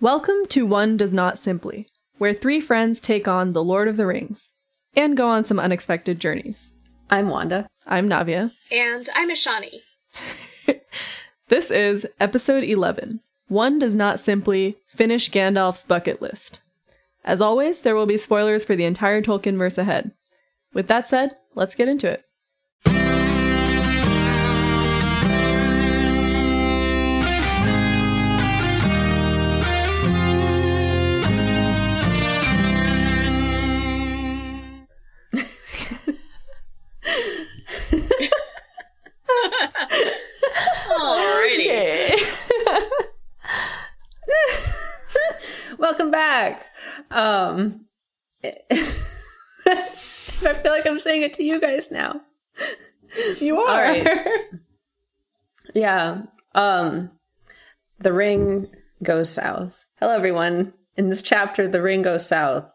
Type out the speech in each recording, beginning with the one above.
Welcome to One Does Not Simply, where three friends take on the Lord of the Rings and go on some unexpected journeys. I'm Wanda. I'm Navia. And I'm Ashani. This is episode 11. One does not simply finish Gandalf's bucket list. As always, there will be spoilers for the entire Tolkien verse ahead. With that said, let's get into it. Welcome back. Um I feel like I'm saying it to you guys now. You are. All right. Yeah. Um the ring goes south. Hello everyone. In this chapter the ring goes south.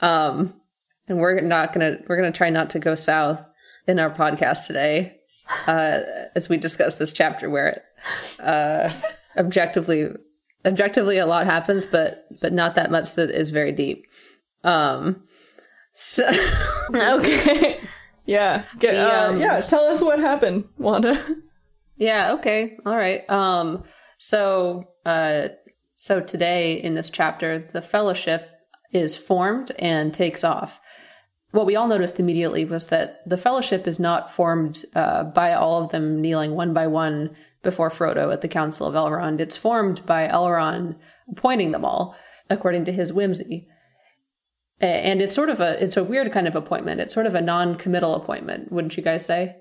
Um and we're not going to we're to try not to go south in our podcast today. Uh as we discuss this chapter where it uh objectively objectively a lot happens but but not that much that is very deep. Um so okay. Yeah. Get, The, uh, um, yeah. Tell us what happened, Wanda. Yeah, okay. All right. Um so uh so today in this chapter the fellowship is formed and takes off. What we all noticed immediately was that the fellowship is not formed uh, by all of them kneeling one by one before Frodo at the Council of Elrond. It's formed by Elrond appointing them all according to his whimsy. And it's sort of a it's a weird kind of appointment. It's sort of a non-committal appointment, wouldn't you guys say?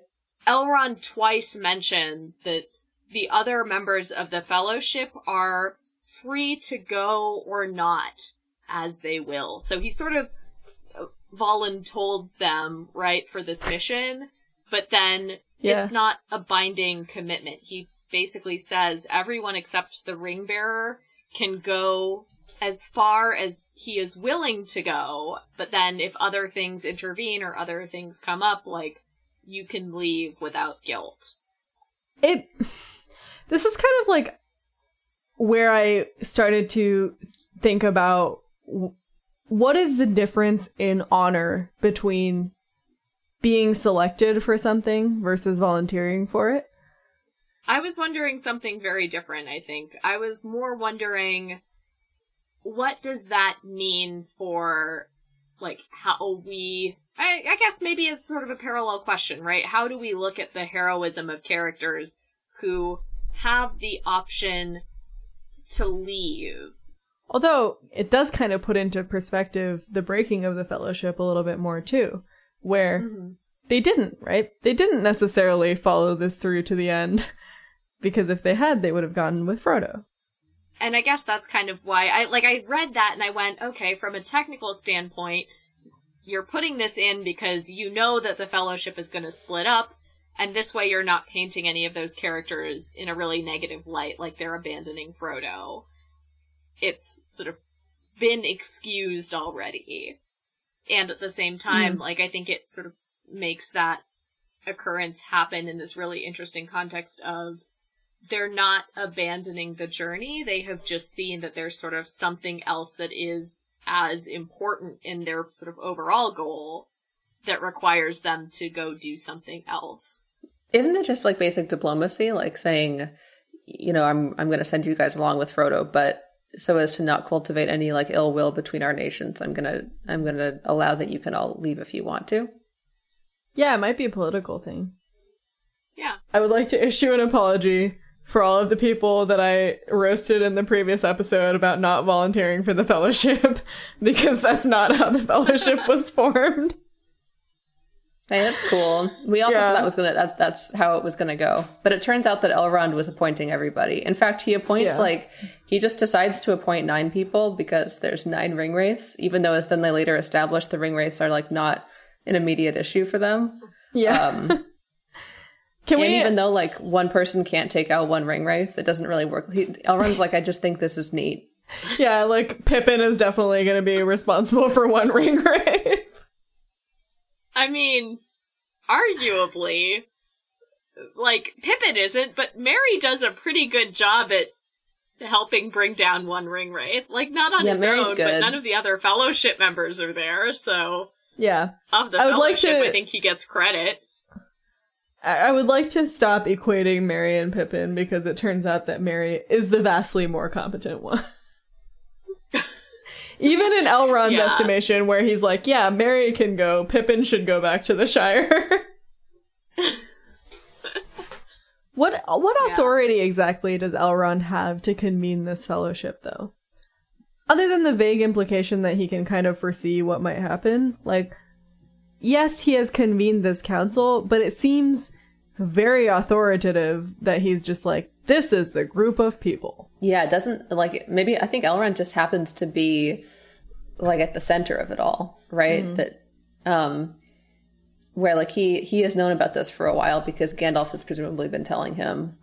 Elrond twice mentions that the other members of the Fellowship are free to go or not as they will. So he sort of voluntold them, right, for this mission, but then Yeah. it's not a binding commitment. He basically says everyone except the ring bearer can go as far as he is willing to go, but then if other things intervene or other things come up, like you can leave without guilt. it this is kind of like where i started to think about what is the difference in honor between being selected for something versus volunteering for it I was wondering something very different, I think. I was more wondering what does that mean for like how we I, I guess maybe it's sort of a parallel question, right? How do we look at the heroism of characters who have the option to leave? although it does kind of put into perspective the breaking of the fellowship a little bit more too where mm-hmm. they didn't right they didn't necessarily follow this through to the end because if they had they would have gone with frodo and I guess that's kind of why I like I read that and I went, okay, from a technical standpoint, you're putting this in because you know that the fellowship is going to split up and this way you're not painting any of those characters in a really negative light like they're abandoning Frodo. It's sort of been excused already. And at the same time, hmm. like I think it sort of makes that occurrence happen in this really interesting context of they're not abandoning the journey. They have just seen that there's sort of something else that is as important in their sort of overall goal that requires them to go do something else. Isn't it just like basic diplomacy, like saying, you know, I'm I'm going to send you guys along with Frodo, but so as to not cultivate any like ill will between our nations, I'm gonna I'm gonna allow that you can all leave if you want to. yeah it might be a political thing Yeah. I would like to issue an apology for all of the people that I roasted in the previous episode about not volunteering for the fellowship because that's not how the fellowship was formed. Hey, that's cool. We all Yeah. thought that was gonna that's that's how it was gonna go. But it turns out that Elrond was appointing everybody. In fact, he appoints Yeah. like he just decides to appoint nine people because there's nine ring wraiths, even though as then they later established the ring wraiths are like not an immediate issue for them. Yeah. Um Can and we even though like one person can't take out one ring wraith, it doesn't really work. He, Elrond's like, I just think this is neat. Yeah, like Pippin is definitely going to be responsible for one ring wraith. I mean, arguably, like Pippin isn't, but Merry does a pretty good job at helping bring down one ring wraith. Like not on Yeah, his Merry's own, good. but none of the other fellowship members are there, so Yeah. of the I would like fellowship to- I think he gets credit. I I would like to stop equating Merry and Pippin because it turns out that Merry is the vastly more competent one. Even in Elrond's Yeah. estimation, where he's like, yeah, Merry can go, Pippin should go back to the Shire. what what Yeah. authority exactly does Elrond have to convene this fellowship, though? Other than the vague implication that he can kind of foresee what might happen, like, yes, he has convened this council, but it seems very authoritative that he's just like, this is the group of people. Yeah, it doesn't like maybe I think Elrond just happens to be like at the center of it all, right? That um where like he he has known about this for a while because Gandalf has presumably been telling him.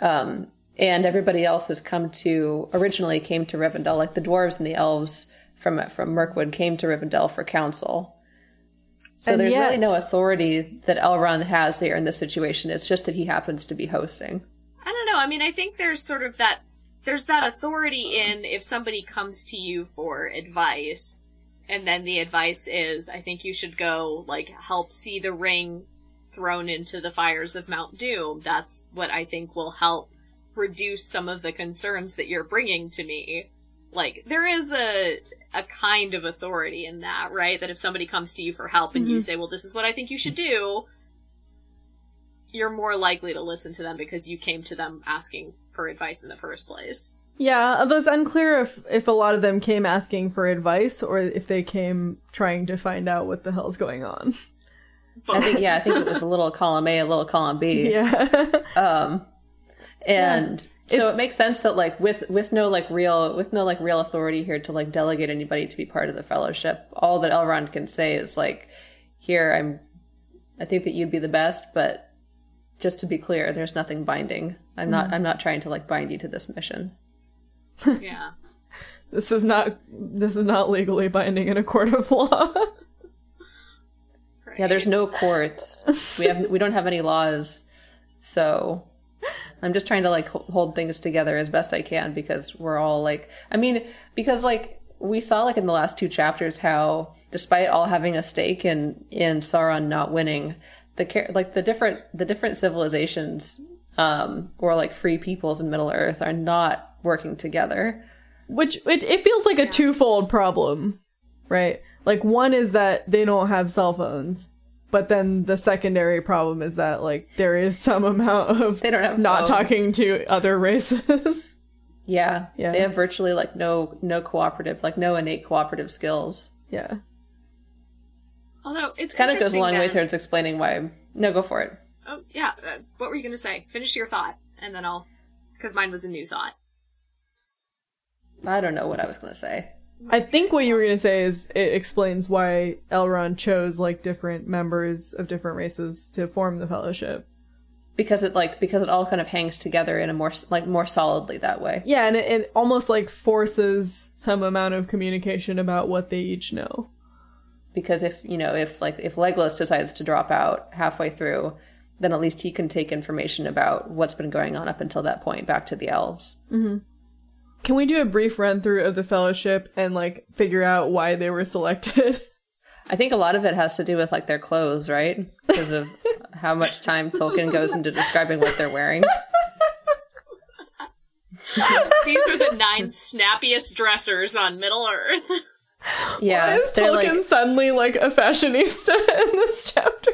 Um and everybody else has come to originally came to Rivendell like the dwarves and the elves from from Mirkwood came to Rivendell for counsel. So And there's really no authority that Elrond has here in this situation. It's just that he happens to be hosting. I don't know. I mean, I think there's sort of that there's that authority in if somebody comes to you for advice and then the advice is I think you should go like help see the ring thrown into the fires of Mount Doom. That's what I think will help reduce some of the concerns that you're bringing to me. Like there is a a kind of authority in that, right? That if somebody comes to you for help and you mm-hmm. say, "Well, this is what I think you should do," you're more likely to listen to them because you came to them asking for advice in the first place. Yeah, although it's unclear if, if a lot of them came asking for advice or if they came trying to find out what the hell's going on. I think yeah, I think it was a little column A, a little column B. Yeah. Um, and so it makes sense that like with with no like real with no like real authority here to like delegate anybody to be part of the fellowship all that elrond can say is like here i'm i think that you'd be the best but just to be clear there's nothing binding i'm not mm-hmm. i'm not trying to like bind you to this mission Yeah. this is not this is not legally binding in a court of law. Right. yeah there's no courts we have we don't have any laws so i'm just trying to like hold things together as best i can because we're all like i mean because like we saw like in the last two chapters how despite all having a stake in in sauron not winning the char- like the different the different civilizations um or like free peoples in middle earth are not working together Which it, it feels like a twofold problem, right? Like one is that they don't have cell phones, but then the secondary problem is that like there is some amount of They don't have not phones. talking to other races. yeah Yeah. they have virtually like no no cooperative like no innate cooperative skills yeah. Although it's kind of goes a interesting long way towards explaining why. No, go for it. Oh yeah. Uh, what were you going to say? Finish your thought, and then I'll, because mine was a new thought. I don't know what I was going to say. I think what you were gonna say is it explains why Elrond chose like different members of different races to form the fellowship. Because it like because it all kind of hangs together in a more like more solidly that way. Yeah, and it, it almost like forces some amount of communication about what they each know. Because if you know if like if Legolas decides to drop out halfway through, then at least he can take information about what's been going on up until that point back to the elves. Mm-hmm. Can we do a brief run through of the fellowship and like figure out why they were selected? I think a lot of it has to do with like their clothes, right? Because of how much time Tolkien goes into describing what they're wearing. These are the nine snappiest dressers on Middle Earth. Yeah, Why is Tolkien like suddenly like a fashionista in this chapter?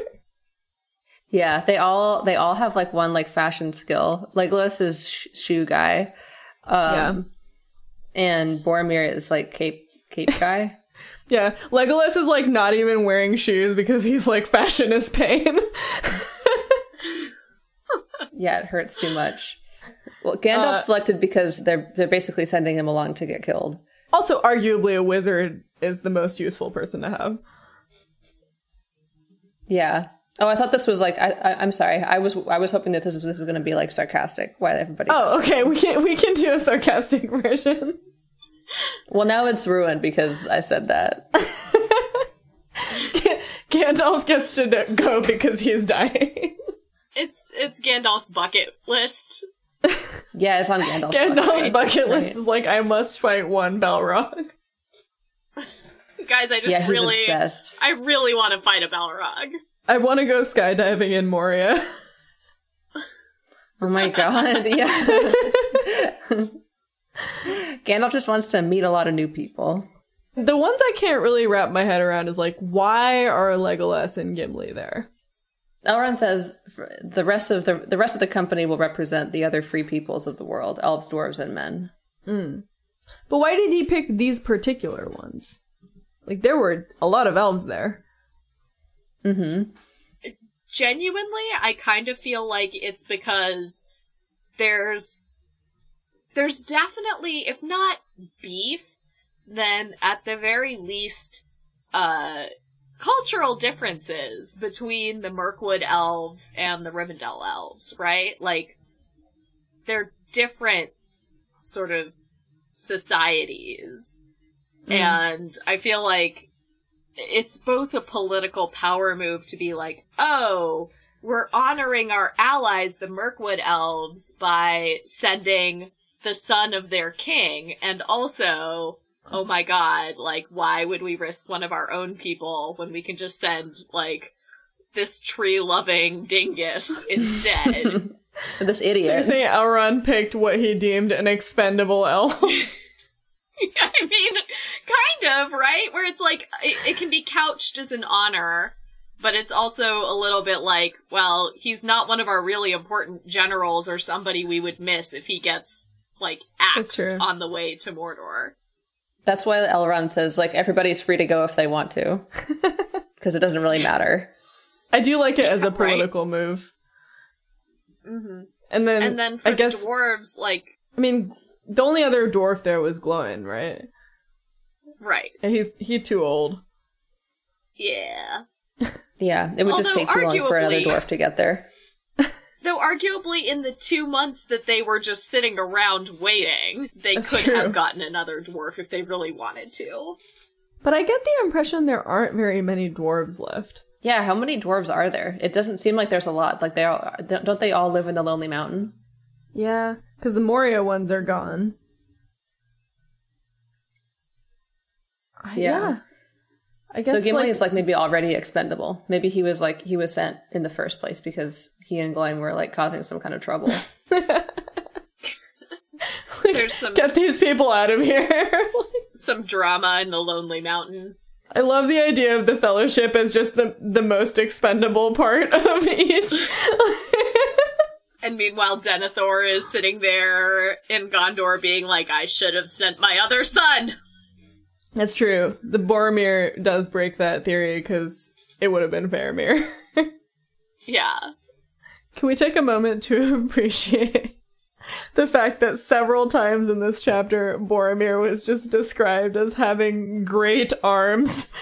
Yeah, they all they all have like one like fashion skill. Legolas is sh- shoe guy, um, and Boromir is like cape cape guy. Yeah, Legolas is like not even wearing shoes because he's like fashion is pain. yeah, it hurts too much. Well, Gandalf Uh, selected because they're they're basically sending him along to get killed. also, arguably, a wizard is the most useful person to have. Yeah. Oh, I thought this was like I, I I'm sorry. I was I was hoping that this is this is going to be like sarcastic. Why everybody? Oh, okay, we can we can do a sarcastic version. Well, now it's ruined because I said that. Gandalf gets to go because he's dying. It's it's Gandalf's bucket list. Yeah, it's on Gandalf's, Gandalf's bucket, bucket right? list is like, I must fight one Balrog. Guys, I just Yeah, really, obsessed. I really want to fight a Balrog. I want to go skydiving in Moria. Oh my god, yeah. Gandalf just wants to meet a lot of new people. The ones I can't really wrap my head around is like, why are Legolas and Gimli there? Elrond says the rest of the the rest of the company will represent the other free peoples of the world, elves, dwarves, and men. Hmm. But why did he pick these particular ones? Like, there were a lot of elves there. Genuinely, I kind of feel like it's because there's there's definitely, if not beef, then at the very least, uh, cultural differences between the Mirkwood elves and the Rivendell elves, right? Like, they're different sort of societies. And I feel like it's both a political power move to be like, oh, we're honoring our allies, the Mirkwood elves, by sending the son of their king, and also, oh my god, like, why would we risk one of our own people when we can just send, like, this tree loving dingus instead? This You're idiot. saying Elrond picked what he deemed an expendable elf? I mean, kind of, right? Where it's like, it, it can be couched as an honor, but it's also a little bit like, well, he's not one of our really important generals or somebody we would miss if he gets, like, axed on the way to Mordor. That's why Elrond says like everybody's free to go if they want to, because it doesn't really matter. I do like it as a Right. political move. hmm And then, And then for I guess, dwarves, like, I mean, the only other dwarf there was Glóin, right? Right. And he's he too old. Yeah. Yeah, it would just take too long for another dwarf to get there. Though arguably in the two months that they were just sitting around waiting, they That's could true. have gotten another dwarf if they really wanted to. But I get the impression there aren't very many dwarves left. Yeah, how many dwarves are there? It doesn't seem like there's a lot. Like they all don't they all live in the Lonely Mountain? Yeah, because the Moria ones are gone. Uh, Yeah. I guess So Gimli like, is like maybe already expendable. Maybe he was like he was sent in the first place because he and Glóin were like causing some kind of trouble. There's some get these people out of here. some drama in the Lonely Mountain. I love the idea of the fellowship as just the the most expendable part of each. And meanwhile, Denethor is sitting there in Gondor being like, I should have sent my other son. That's true. The Boromir does break that theory because it would have been Faramir. Yeah. Can we take a moment to appreciate the fact that several times in this chapter, Boromir was just described as having great arms?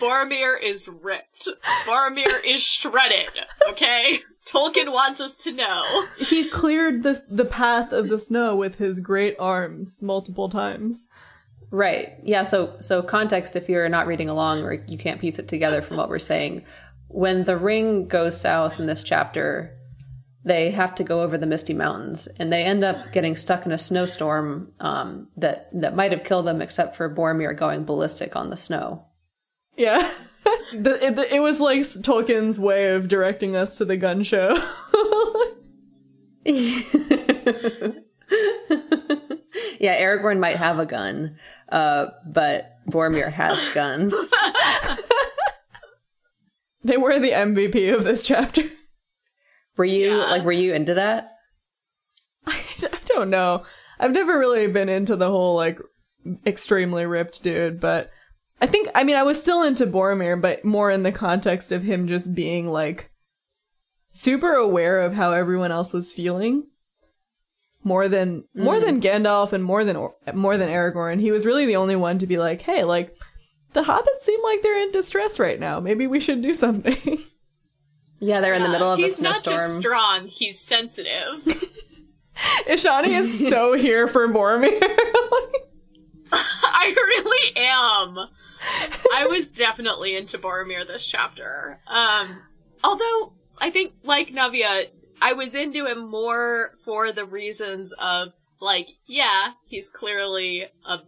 Boromir is ripped. Boromir is shredded, okay? Tolkien wants us to know. He cleared the, the path of the snow with his great arms multiple times. right. Yeah, so so context if you're not reading along or you can't piece it together from what we're saying. When the ring goes south in this chapter, they have to go over the Misty Mountains and they end up getting stuck in a snowstorm um, that that might have killed them except for Boromir going ballistic on the snow. Yeah. the, it, it was like Tolkien's way of directing us to the gun show. Yeah, Aragorn might have a gun, uh, but Boromir has guns. they were the MVP of this chapter. Were you Yeah. like were you into that? I don't know. I've never really been into the whole like extremely ripped dude, but I think I mean I was still into Boromir, but more in the context of him just being like super aware of how everyone else was feeling. More than more than mm-hmm. Gandalf and more than more than Aragorn, he was really the only one to be like, "Hey, like the hobbits seem like they're in distress right now. Maybe we should do something." Yeah, they're in the middle of a snowstorm. he's not just strong, he's sensitive. Ashani is so here for Boromir. I really am. I was definitely into Boromir this chapter. Um, although, I think like Navia, I was into him more for the reasons of like, yeah, he's clearly a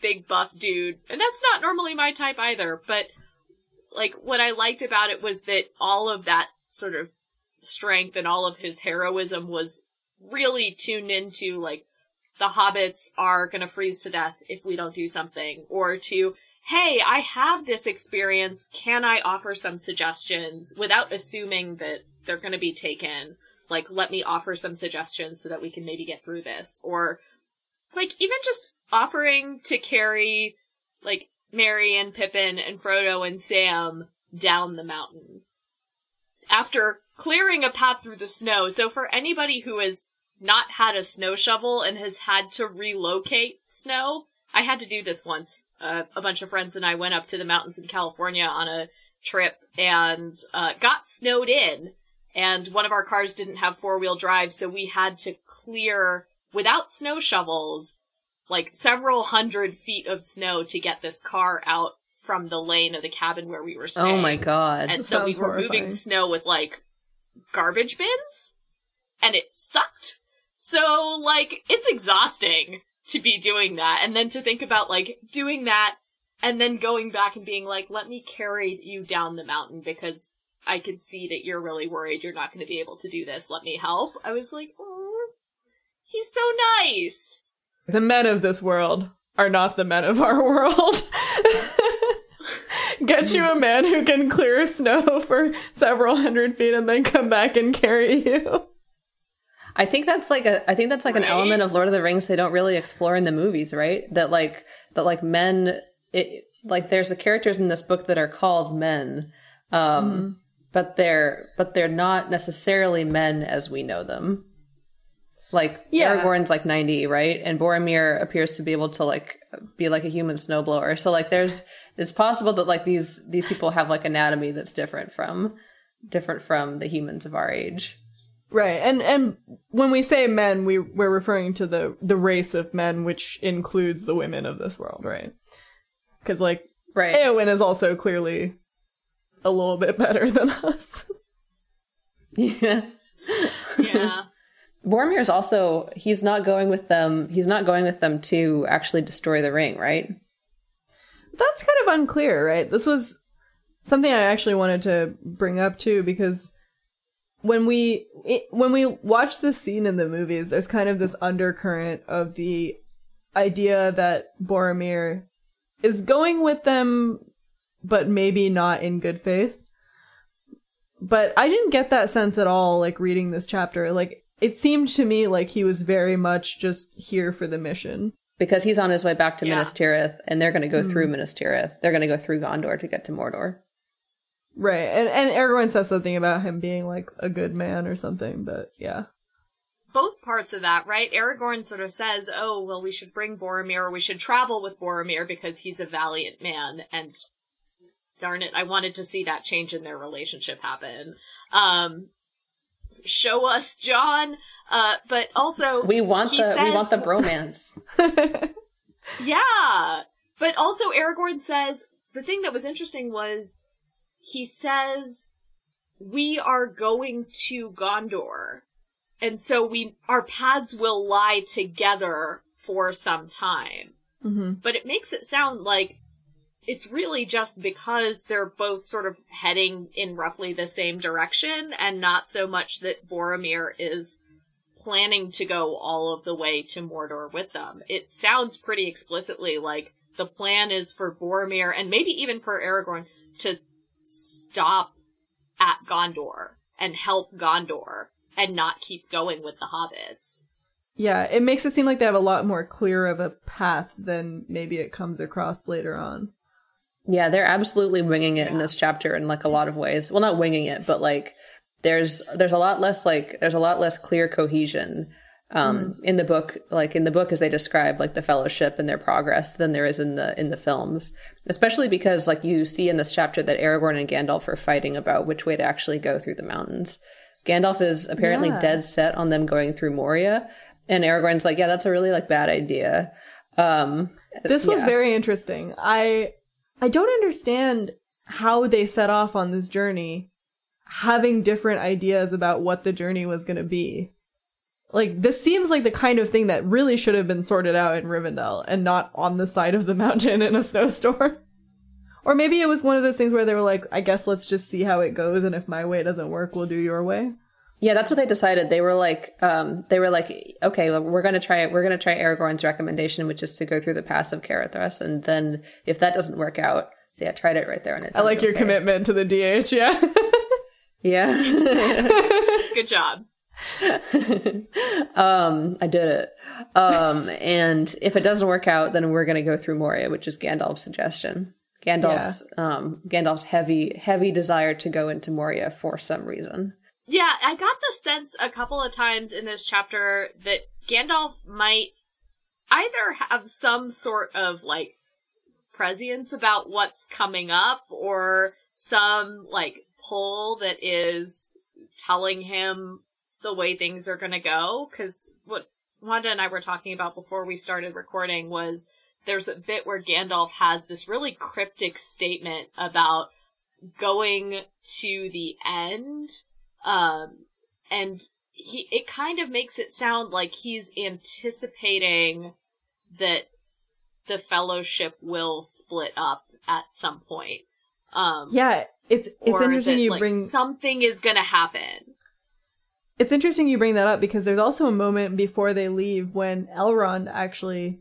big buff dude, and that's not normally my type either, but like what I liked about it was that all of that sort of strength and all of his heroism was really tuned into like the hobbits are going to freeze to death if we don't do something or to hey i have this experience. Can i offer some suggestions without assuming that they're going to be taken? Like let me offer some suggestions so that we can maybe get through this. Or like even just offering to carry like Merry and Pippin and Frodo and Sam down the mountain. After clearing a path through the snow. So for anybody who has not had a snow shovel and has had to relocate snow, I had to do this once. Uh, a bunch of friends and I went up to the mountains in California on a trip and uh, got snowed in. And one of our cars didn't have four wheel drive, so we had to clear without snow shovels like several hundred feet of snow to get this car out from the lane of the cabin where we were staying. Oh my god. And That so we were horrifying. moving snow with like garbage bins and it sucked. So like it's exhausting to be doing that and then to think about like doing that and then going back and being like let me carry you down the mountain because I can see that you're really worried you're not going to be able to do this. Let me help. I was like, "Oh, he's so nice." The men of this world are not the men of our world. Get you a man who can clear snow for several hundred feet and then come back and carry you. I think that's like a I think that's like an element of Lord of the Rings they don't really explore in the movies, right? That like that like men it like there's the characters in this book that are called men. Um but they're but they're not necessarily men as we know them. Like Yeah. Aragorn's like 90, right? And Boromir appears to be able to like be like a human snowblower. So like there's it's possible that like these these people have like anatomy that's different from different from the humans of our age. Right. And and when we say men, we we're referring to the the race of men which includes the women of this world, right? Cuz like Right. Eowyn is also clearly a little bit better than us. yeah. Yeah. Boromir's also he's not going with them he's not going with them to actually destroy the ring, right? That's kind of unclear, right? This was something I actually wanted to bring up too because when we it, when we watch this scene in the movies, there's kind of this undercurrent of the idea that Boromir is going with them, but maybe not in good faith. But I didn't get that sense at all, like reading this chapter. Like it seemed to me like he was very much just here for the mission. Because he's on his way back to Yeah. Minas Tirith and they're going to go mm-hmm. through Minas Tirith. They're going to go through Gondor to get to Mordor. Right, and and Aragorn says something about him being like a good man or something, but yeah, both parts of that, right? Aragorn sort of says, "Oh, well, we should bring Boromir, or we should travel with Boromir because he's a valiant man." And darn it, I wanted to see that change in their relationship happen. Um, show us John, uh, but also We want he the we want the bromance. Yeah, but also Aragorn says the thing that was interesting was he says we are going to Gondor, and so we our paths will lie together for some time. hmm But it makes it sound like it's really just because they're both sort of heading in roughly the same direction, and not so much that Boromir is planning to go all of the way to Mordor with them. It sounds pretty explicitly like the plan is for Boromir and maybe even for Aragorn to stop at Gondor and help Gondor and not keep going with the hobbits. yeah, it makes it seem like they have a lot more clear of a path than maybe it comes across later on. Yeah, they're absolutely winging it in this chapter in like a lot of ways. Well, not winging it, but like there's there's a lot less like there's a lot less clear cohesion um in the book like in the book as they describe like the fellowship and their progress than there is in the in the films especially because like you see in this chapter that aragorn and gandalf are fighting about which way to actually go through the mountains gandalf is apparently Yeah. dead set on them going through moria and aragorn's like yeah that's a really like bad idea um This was yeah. very interesting. I I don't understand how they set off on this journey. having different ideas about what the journey was going to be. Like this seems like the kind of thing that really should have been sorted out in Rivendell and not on the side of the mountain in a snowstorm. Or maybe it was one of those things where they were like, I guess let's just see how it goes and if my way doesn't work, we'll do your way. Yeah, that's what they decided. They were like, um, they were like, okay, well, we're gonna try it. We're gonna try Aragorn's recommendation, which is to go through the pass of Caradhras, and then if that doesn't work out, so yeah, tried it right there, and it. I like your okay. commitment to the DH, yeah. Yeah. Good job. um, I did it. Um, and if it doesn't work out, then we're gonna go through Moria, which is Gandalf's suggestion. Gandalf's um Gandalf's heavy heavy desire to go into Moria for some reason. Yeah, I got the sense a couple of times in this chapter that Gandalf might either have some sort of like prescience about what's coming up or some like pull that is telling him the way things are going to go cuz what Wanda and I were talking about before we started recording was there's a bit where Gandalf has this really cryptic statement about going to the end um, and he, it kind of makes it sound like he's anticipating that the fellowship will split up at some point. Um, yeah, it's it's interesting that, you like, bring something is gonna happen. It's interesting you bring that up because there's also a moment before they leave when Elrond actually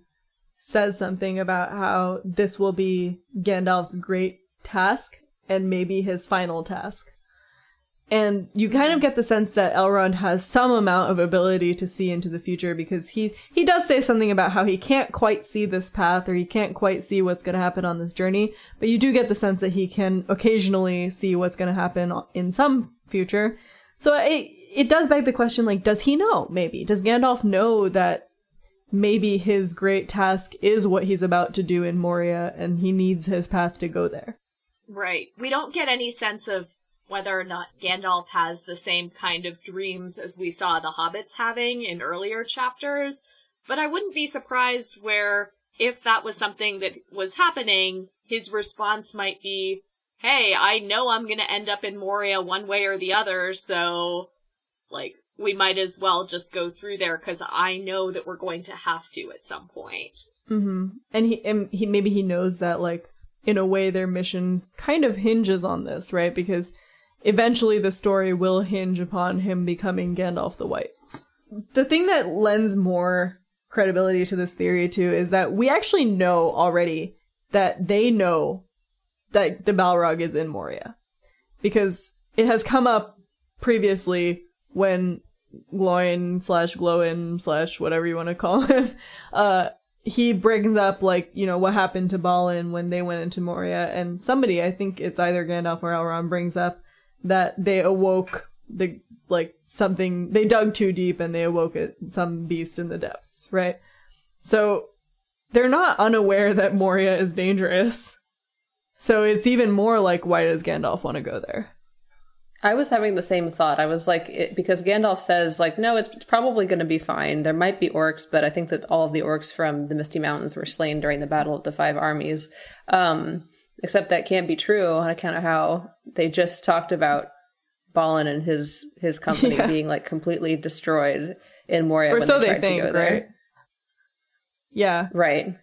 says something about how this will be Gandalf's great task and maybe his final task. And you kind of get the sense that Elrond has some amount of ability to see into the future because he he does say something about how he can't quite see this path or he can't quite see what's going to happen on this journey, but you do get the sense that he can occasionally see what's going to happen in some future. So it it does beg the question like does he know maybe? Does Gandalf know that maybe his great task is what he's about to do in Moria and he needs his path to go there? Right. We don't get any sense of whether or not Gandalf has the same kind of dreams as we saw the hobbits having in earlier chapters, but I wouldn't be surprised where if that was something that was happening, his response might be, "Hey, I know I'm going to end up in Moria one way or the other, so like we might as well just go through there cuz I know that we're going to have to at some point." Mm-hmm. And he and he maybe he knows that like in a way their mission kind of hinges on this, right? Because eventually the story will hinge upon him becoming Gandalf the White. The thing that lends more credibility to this theory too is that we actually know already that they know that the Balrog is in Moria. Because it has come up previously when Gloin slash Glowin slash whatever you want to call him, uh, he brings up like you know what happened to Balin when they went into Moria, and somebody I think it's either Gandalf or Elrond brings up that they awoke the like something they dug too deep and they awoke it, some beast in the depths, right? So they're not unaware that Moria is dangerous. So it's even more like why does Gandalf want to go there? I was having the same thought. I was like, it, because Gandalf says, like, no, it's, it's probably going to be fine. There might be orcs, but I think that all of the orcs from the Misty Mountains were slain during the Battle of the Five Armies. Um, except that can't be true on account of how they just talked about Balin and his his company Yeah. being like completely destroyed in Moria. or so they to think, go there. right? Yeah. Right.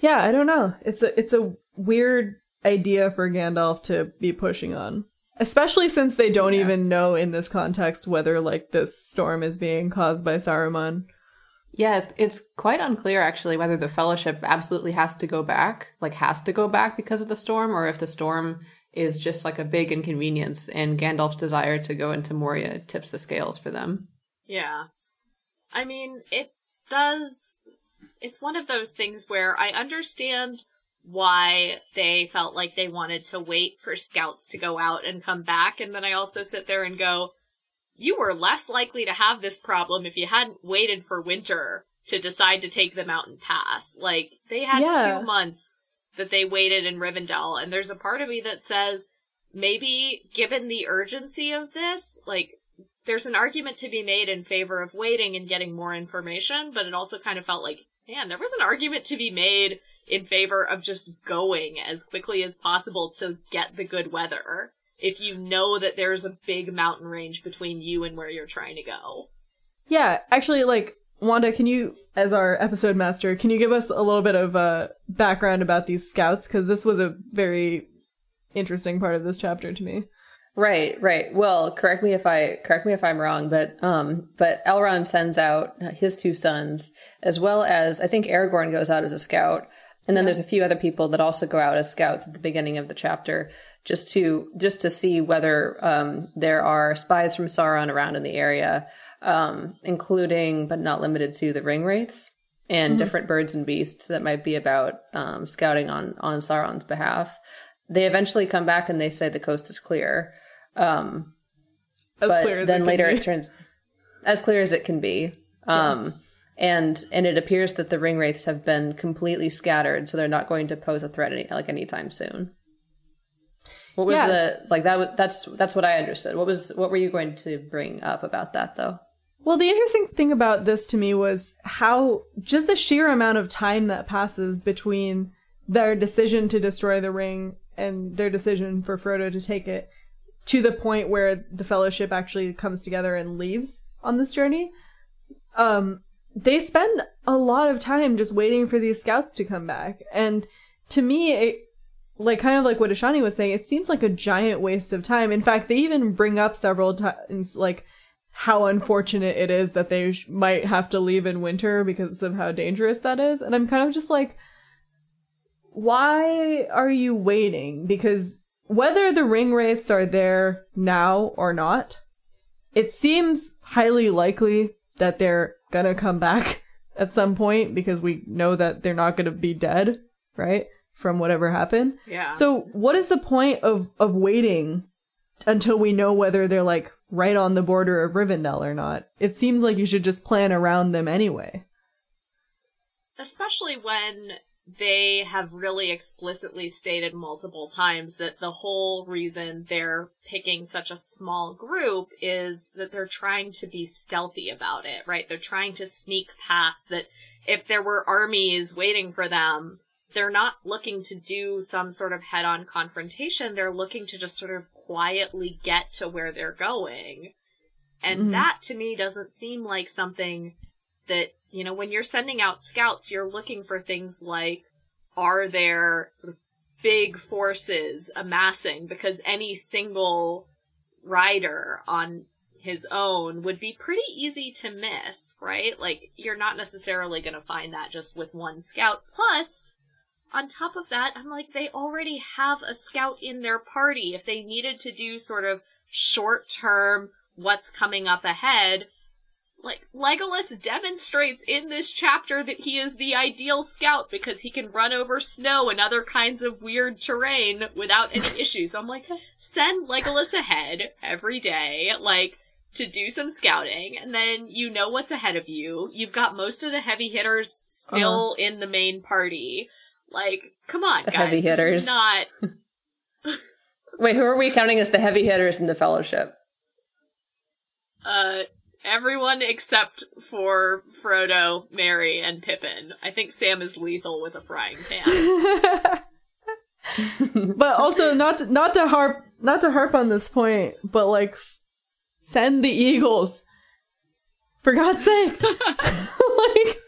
Yeah, I don't know. It's a it's a weird idea for Gandalf to be pushing on. Especially since they don't Yeah. even know in this context whether like this storm is being caused by Saruman. Yeah, it's, it's quite unclear actually whether the Fellowship absolutely has to go back, like has to go back because of the storm, or if the storm is just like a big inconvenience and Gandalf's desire to go into Moria tips the scales for them. Yeah. I mean, it does. It's one of those things where I understand why they felt like they wanted to wait for scouts to go out and come back, and then I also sit there and go, you were less likely to have this problem if you hadn't waited for winter to decide to take the mountain pass. Like, they had Yeah. two months that they waited in Rivendell, and there's a part of me that says, maybe given the urgency of this, like, there's an argument to be made in favor of waiting and getting more information, but it also kind of felt like, man, there was an argument to be made in favor of just going as quickly as possible to get the good weather. if you know that there's a big mountain range between you and where you're trying to go. Yeah, actually, like Wanda, can you, as our episode master, can you give us a little bit of uh, background about these scouts? Because this was a very interesting part of this chapter to me. Right, right. Well, correct me if I correct me if I'm wrong, but um, but Elrond sends out his two sons, as well as I think Aragorn goes out as a scout, and then there's a few other people that also go out as scouts at the beginning of the chapter, just to just to see whether um, there are spies from Sauron around in the area, um, including but not limited to the ring wraiths and different birds and beasts that might be about um, scouting on on Sauron's behalf. They eventually come back and they say the coast is clear. Um, As but clear as then it can later be. it turns as clear as it can be. Um, and and it appears that the ring wraiths have been completely scattered, so they're not going to pose a threat any, like anytime soon. What was Yes. the like that? Was, that's that's what I understood. What was what were you going to bring up about that though? Well, the interesting thing about this to me was how just the sheer amount of time that passes between their decision to destroy the ring and their decision for Frodo to take it to the point where the fellowship actually comes together and leaves on this journey. Um they spend a lot of time just waiting for these scouts to come back. And to me, it, like kind of like what Ashani was saying, it seems like a giant waste of time. In fact, they even bring up several times like how unfortunate it is that they sh- might have to leave in winter because of how dangerous that is. And I'm kind of just like, why are you waiting? Because whether the ring wraiths are there now or not, it seems highly likely that they're gonna come back at some point because we know that they're not gonna be dead, right? From whatever happened. Yeah. So what is the point of of waiting until we know whether they're like right on the border of Rivendell or not? It seems like you should just plan around them anyway. especially when they have really explicitly stated multiple times that the whole reason they're picking such a small group is that they're trying to be stealthy about it, right? They're trying to sneak past that if there were armies waiting for them, they're not looking to do some sort of head on confrontation. They're looking to just sort of quietly get to where they're going. And mm-hmm. that to me doesn't seem like something that, you know, when you're sending out scouts, you're looking for things like, are there sort of big forces amassing? Because any single rider on his own would be pretty easy to miss, right? Like, you're not necessarily going to find that just with one scout. Plus, on top of that, I'm like, they already have a scout in their party. If they needed to do sort of short term, what's coming up ahead, like, Legolas demonstrates in this chapter that he is the ideal scout because he can run over snow and other kinds of weird terrain without any issues. I'm like, send Legolas ahead every day, like, to do some scouting, and then you know what's ahead of you. You've got most of the heavy hitters still in the main party. Like, come on, The guys. heavy hitters. not. Wait, who are we counting as the heavy hitters in the Fellowship? Uh, everyone except for Frodo, Merry, and Pippin. I think Sam is lethal with a frying pan. But also not to, not to harp not to harp on this point, but like send the Eagles. For God's sake. like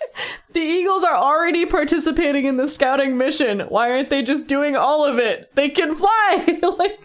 the Eagles are already participating in the scouting mission. Why aren't they just doing all of it? They can fly. like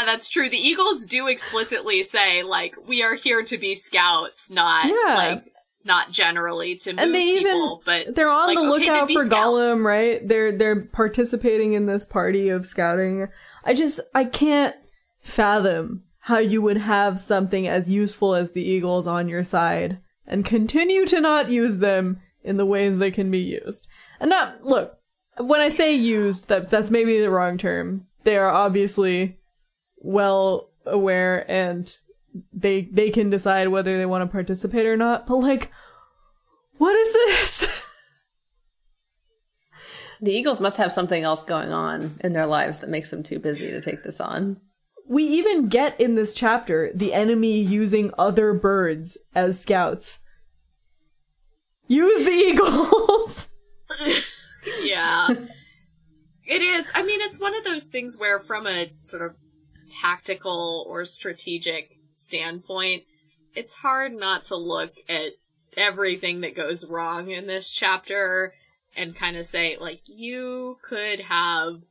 yeah, that's true. The Eagles do explicitly say, like, we are here to be scouts, not, Yeah. like, not generally to move and they people, even but they're on like, the lookout be for scouts. Gollum, right? They're they're participating in this party of scouting. I just I can't fathom how you would have something as useful as the Eagles on your side and continue to not use them in the ways they can be used. And not look, when I say used, that that's maybe the wrong term. They are obviously well aware and they they can decide whether they want to participate or not. But like, what is this? The Eagles must have something else going on in their lives that makes them too busy to take this on. we even get in this chapter the enemy using other birds as scouts. Use the eagles. yeah. It is. I mean, it's one of those things where, from a sort of tactical or strategic standpoint, it's hard not to look at everything that goes wrong in this chapter and kind of say, like, you could have,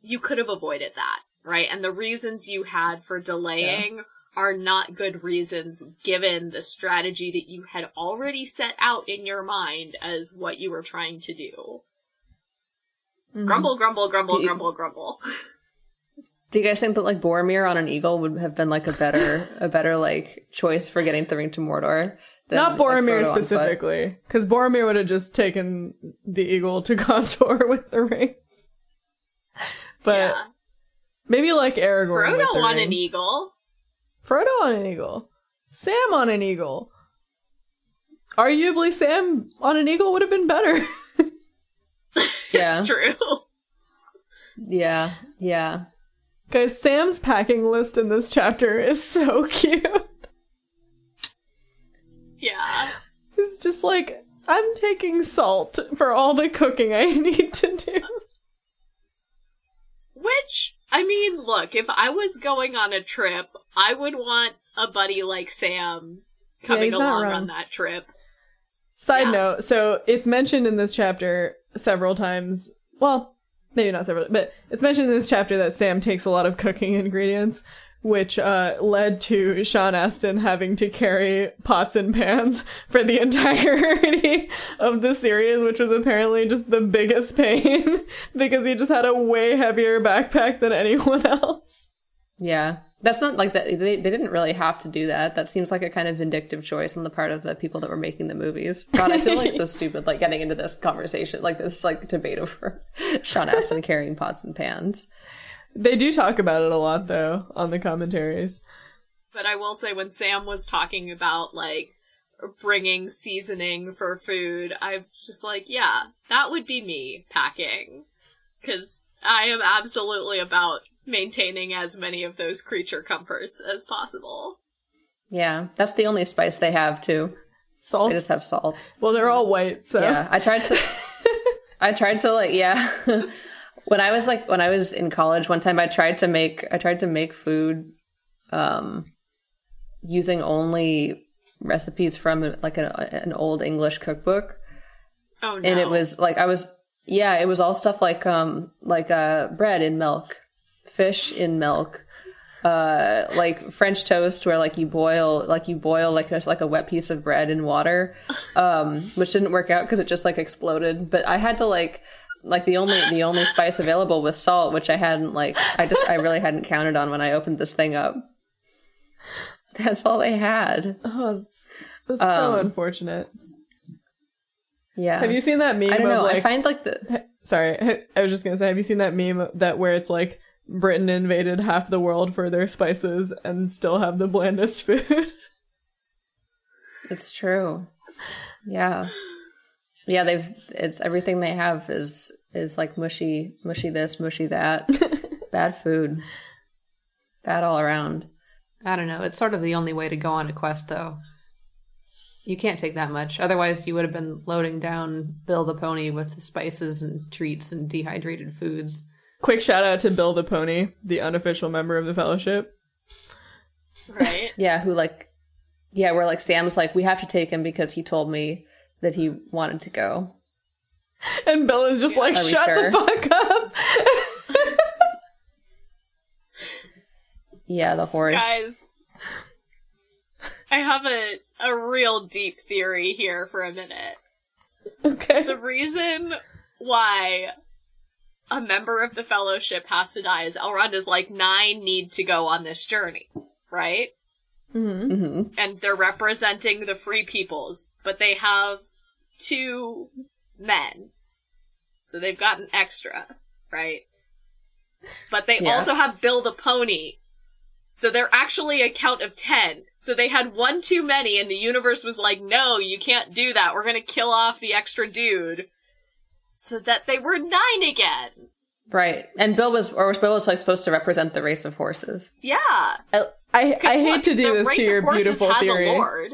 you could have avoided that, right? And the reasons you had for delaying are not good reasons given the strategy that you had already set out in your mind as what you were trying to do. Mm-hmm. Grumble, grumble, grumble, you- grumble, grumble. Do you guys think that like Boromir on an eagle would have been like a better a better like choice for getting the ring to Mordor? than, Not Boromir Frodo on foot? specifically, because Boromir would have just taken the eagle to Gondor with the ring. But yeah. maybe like Aragorn with Frodo the on ring. an eagle. Frodo on an eagle. Sam on an eagle. Arguably, Sam on an eagle would have been better. Yeah, It's true. yeah, yeah. Guys, Sam's packing list in this chapter is so cute. yeah. It's just like, I'm taking salt for all the cooking I need to do. Which, I mean, look, if I was going on a trip, I would want a buddy like Sam coming not along on that trip. Side Yeah. note, so it's mentioned in this chapter several times. Well, maybe not several, but it's mentioned in this chapter that Sam takes a lot of cooking ingredients, which uh, led to Sean Astin having to carry pots and pans for the entirety of the series, which was apparently just the biggest pain because he just had a way heavier backpack than anyone else. Yeah. That's not like that. They, they didn't really have to do that. That seems like a kind of vindictive choice on the part of the people that were making the movies. God, I feel like so stupid, like getting into this conversation, like this like debate over Sean Astin carrying pots and pans. They do talk about it a lot, though, on the commentaries. But I will say, when Sam was talking about, like, bringing seasoning for food, I'm just like, yeah, that would be me packing. Because I am absolutely about maintaining as many of those creature comforts as possible. Yeah, that's the only spice they have too. Salt. They just have salt. Well, they're all white, so. Yeah, I tried to. I tried to like yeah. when I was like when I was in college, one time I tried to make I tried to make food, um, using only recipes from like a, an old English cookbook, Oh no. and it was like I was yeah, it was all stuff like um like uh bread in milk, fish in milk. Uh, like French toast, where like you boil, like you boil like just like a wet piece of bread in water, um, which didn't work out because it just like exploded. But I had to like, like the only the only spice available was salt, which I hadn't like, I just I really hadn't counted on when I opened this thing up. That's all they had. Oh, that's, that's so Um, unfortunate. Yeah, Have you seen that meme I don't of know. like? I find like the Sorry, I was just gonna say. Have you seen that meme that where it's like Britain invaded half the world for their spices and still have the blandest food? It's true. Yeah. Yeah, they've it's everything they have is is like mushy mushy this, mushy that. Bad food. Bad all around. I don't know. It's sort of the only way to go on a quest, though. You can't take that much. Otherwise, you would have been loading down Bill the pony with spices and treats and dehydrated foods. Quick shout out to Bill the Pony, the unofficial member of the Fellowship. right? Yeah, who like yeah, where like Sam's like, we have to take him because he told me that he wanted to go. And Bill is just like, Are shut sure? the fuck up. Yeah, the horse. Guys, I have a, a real deep theory here for a minute. okay. The reason why a member of the fellowship has to die is Elrond is like nine need to go on this journey, right? hmm And they're representing the free peoples, but they have two men. So they've got an extra, right? But they Yeah. also have Bill the pony. So they're actually a count of ten. So they had one too many and the universe was like, no, you can't do that. We're gonna kill off the extra dude. So that they were nine again. Right. And Bill was or Bill was like supposed to represent the race of horses. Yeah. I, I, 'Cause I hate look, to do this to your beautiful theory. lord.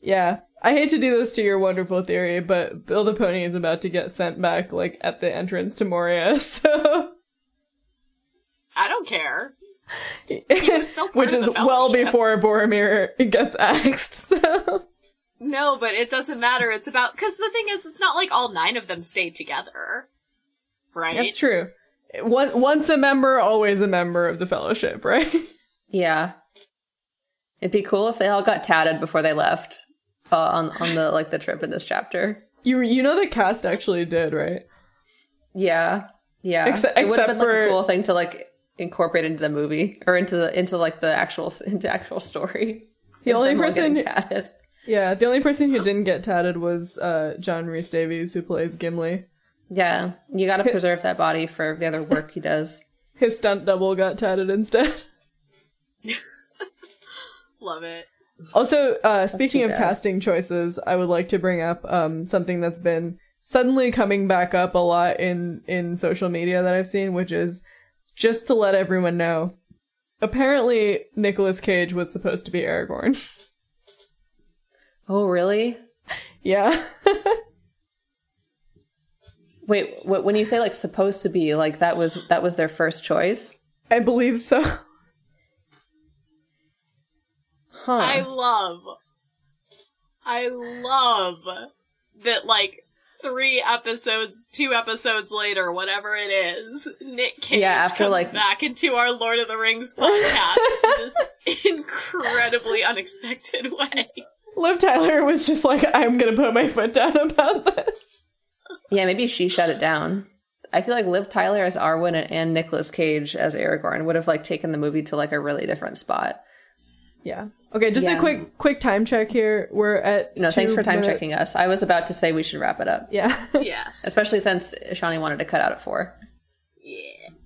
Yeah. I hate to do this to your wonderful theory, but Bill the Pony is about to get sent back like at the entrance to Moria, so I don't care. which still part of is the well before Boromir gets axed. So No, but it doesn't matter. It's about because the thing is, it's not like all nine of them stay together, right? that's true. One, once a member, always a member of the Fellowship, right? Yeah. It'd be cool if they all got tatted before they left uh, on on the like the trip in this chapter. You you know the cast actually did, right? Yeah, yeah. Except- it would have except been like for- a cool thing to like incorporate into the movie or into the into like the actual into actual story. The only person, tatted. yeah, the only person who didn't get tatted was uh, John Rhys Davies, who plays Gimli. Yeah, you got to preserve that body for the other work he does. His stunt double got tatted instead. Love it. Also, uh, speaking of bad. casting choices, I would like to bring up um, something that's been suddenly coming back up a lot in in social media that I've seen, which is just to let everyone know. Apparently, Nicolas Cage was supposed to be Aragorn. Oh, really? yeah, Wait, wh- when you say like supposed to be, like that was that was their first choice? I believe so. Huh? I love, I love that. Like three episodes, two episodes later, whatever it is, Nick Cage Yeah, after, comes like- back into our Lord of the Rings podcast in this incredibly unexpected way. Liv Tyler was just like, I'm gonna put my foot down about this. yeah, maybe she shut it down. I feel like Liv Tyler as Arwen and Nicolas Cage as Aragorn would have like taken the movie to like a really different spot. Yeah. Okay, just a quick quick time check here. We're at No, thanks two for time minute- checking us. I was about to say we should wrap it up, Yeah. Yes. especially since Shawnee wanted to cut out at four. yeah.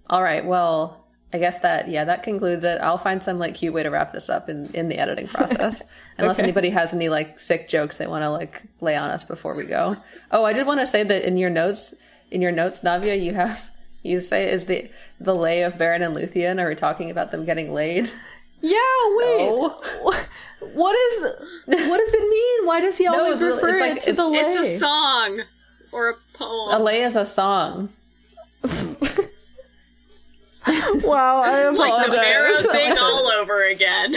All right, well, I guess that yeah, that concludes it. I'll find some like cute way to wrap this up in in the editing process. Unless Okay. anybody has any like sick jokes they want to like lay on us before we go. Oh, I did want to say that in your notes, in your notes, Navia, you have you say is the the lay of Beren and Luthien. Are we talking about them getting laid? Yeah, wait. No. What is what does it mean? Why does he always refer it's like- it to the lay? It's a song or a poem. A lay is a song. wow, I It's like the Barrow apologize. thing all over again.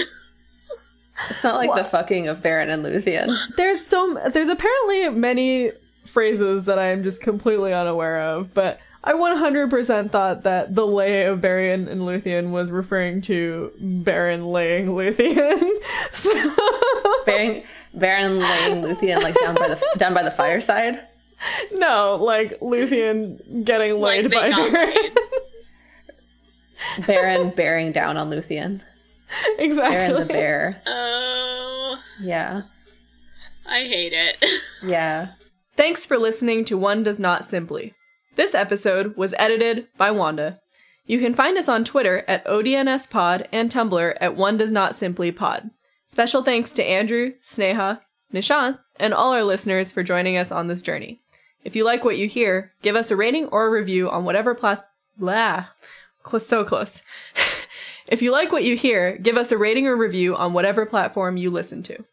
It's not like the fucking of Beren and Luthien. there's so there's apparently many phrases that I am just completely unaware of, but I 100% thought that the lay of Beren and Luthien was referring to Beren laying Luthien. so, Beren, Beren laying Luthien like down by the down by the fireside. no, like Luthien getting laid they by got Beren. laid. Beren bearing down on Luthien. exactly. Beren the bear. Oh, Yeah. I hate it. Yeah. Thanks for listening to One Does Not Simply. This episode was edited by Wanda. You can find us on Twitter at ODNSPod and Tumblr at One Does Not Simply Pod. Special thanks to Andrew, Sneha, Nishant, and all our listeners for joining us on this journey. If you like what you hear, give us a rating or a review on whatever plas- blah. So close. if you like what you hear, give us a rating or review on whatever platform you listen to.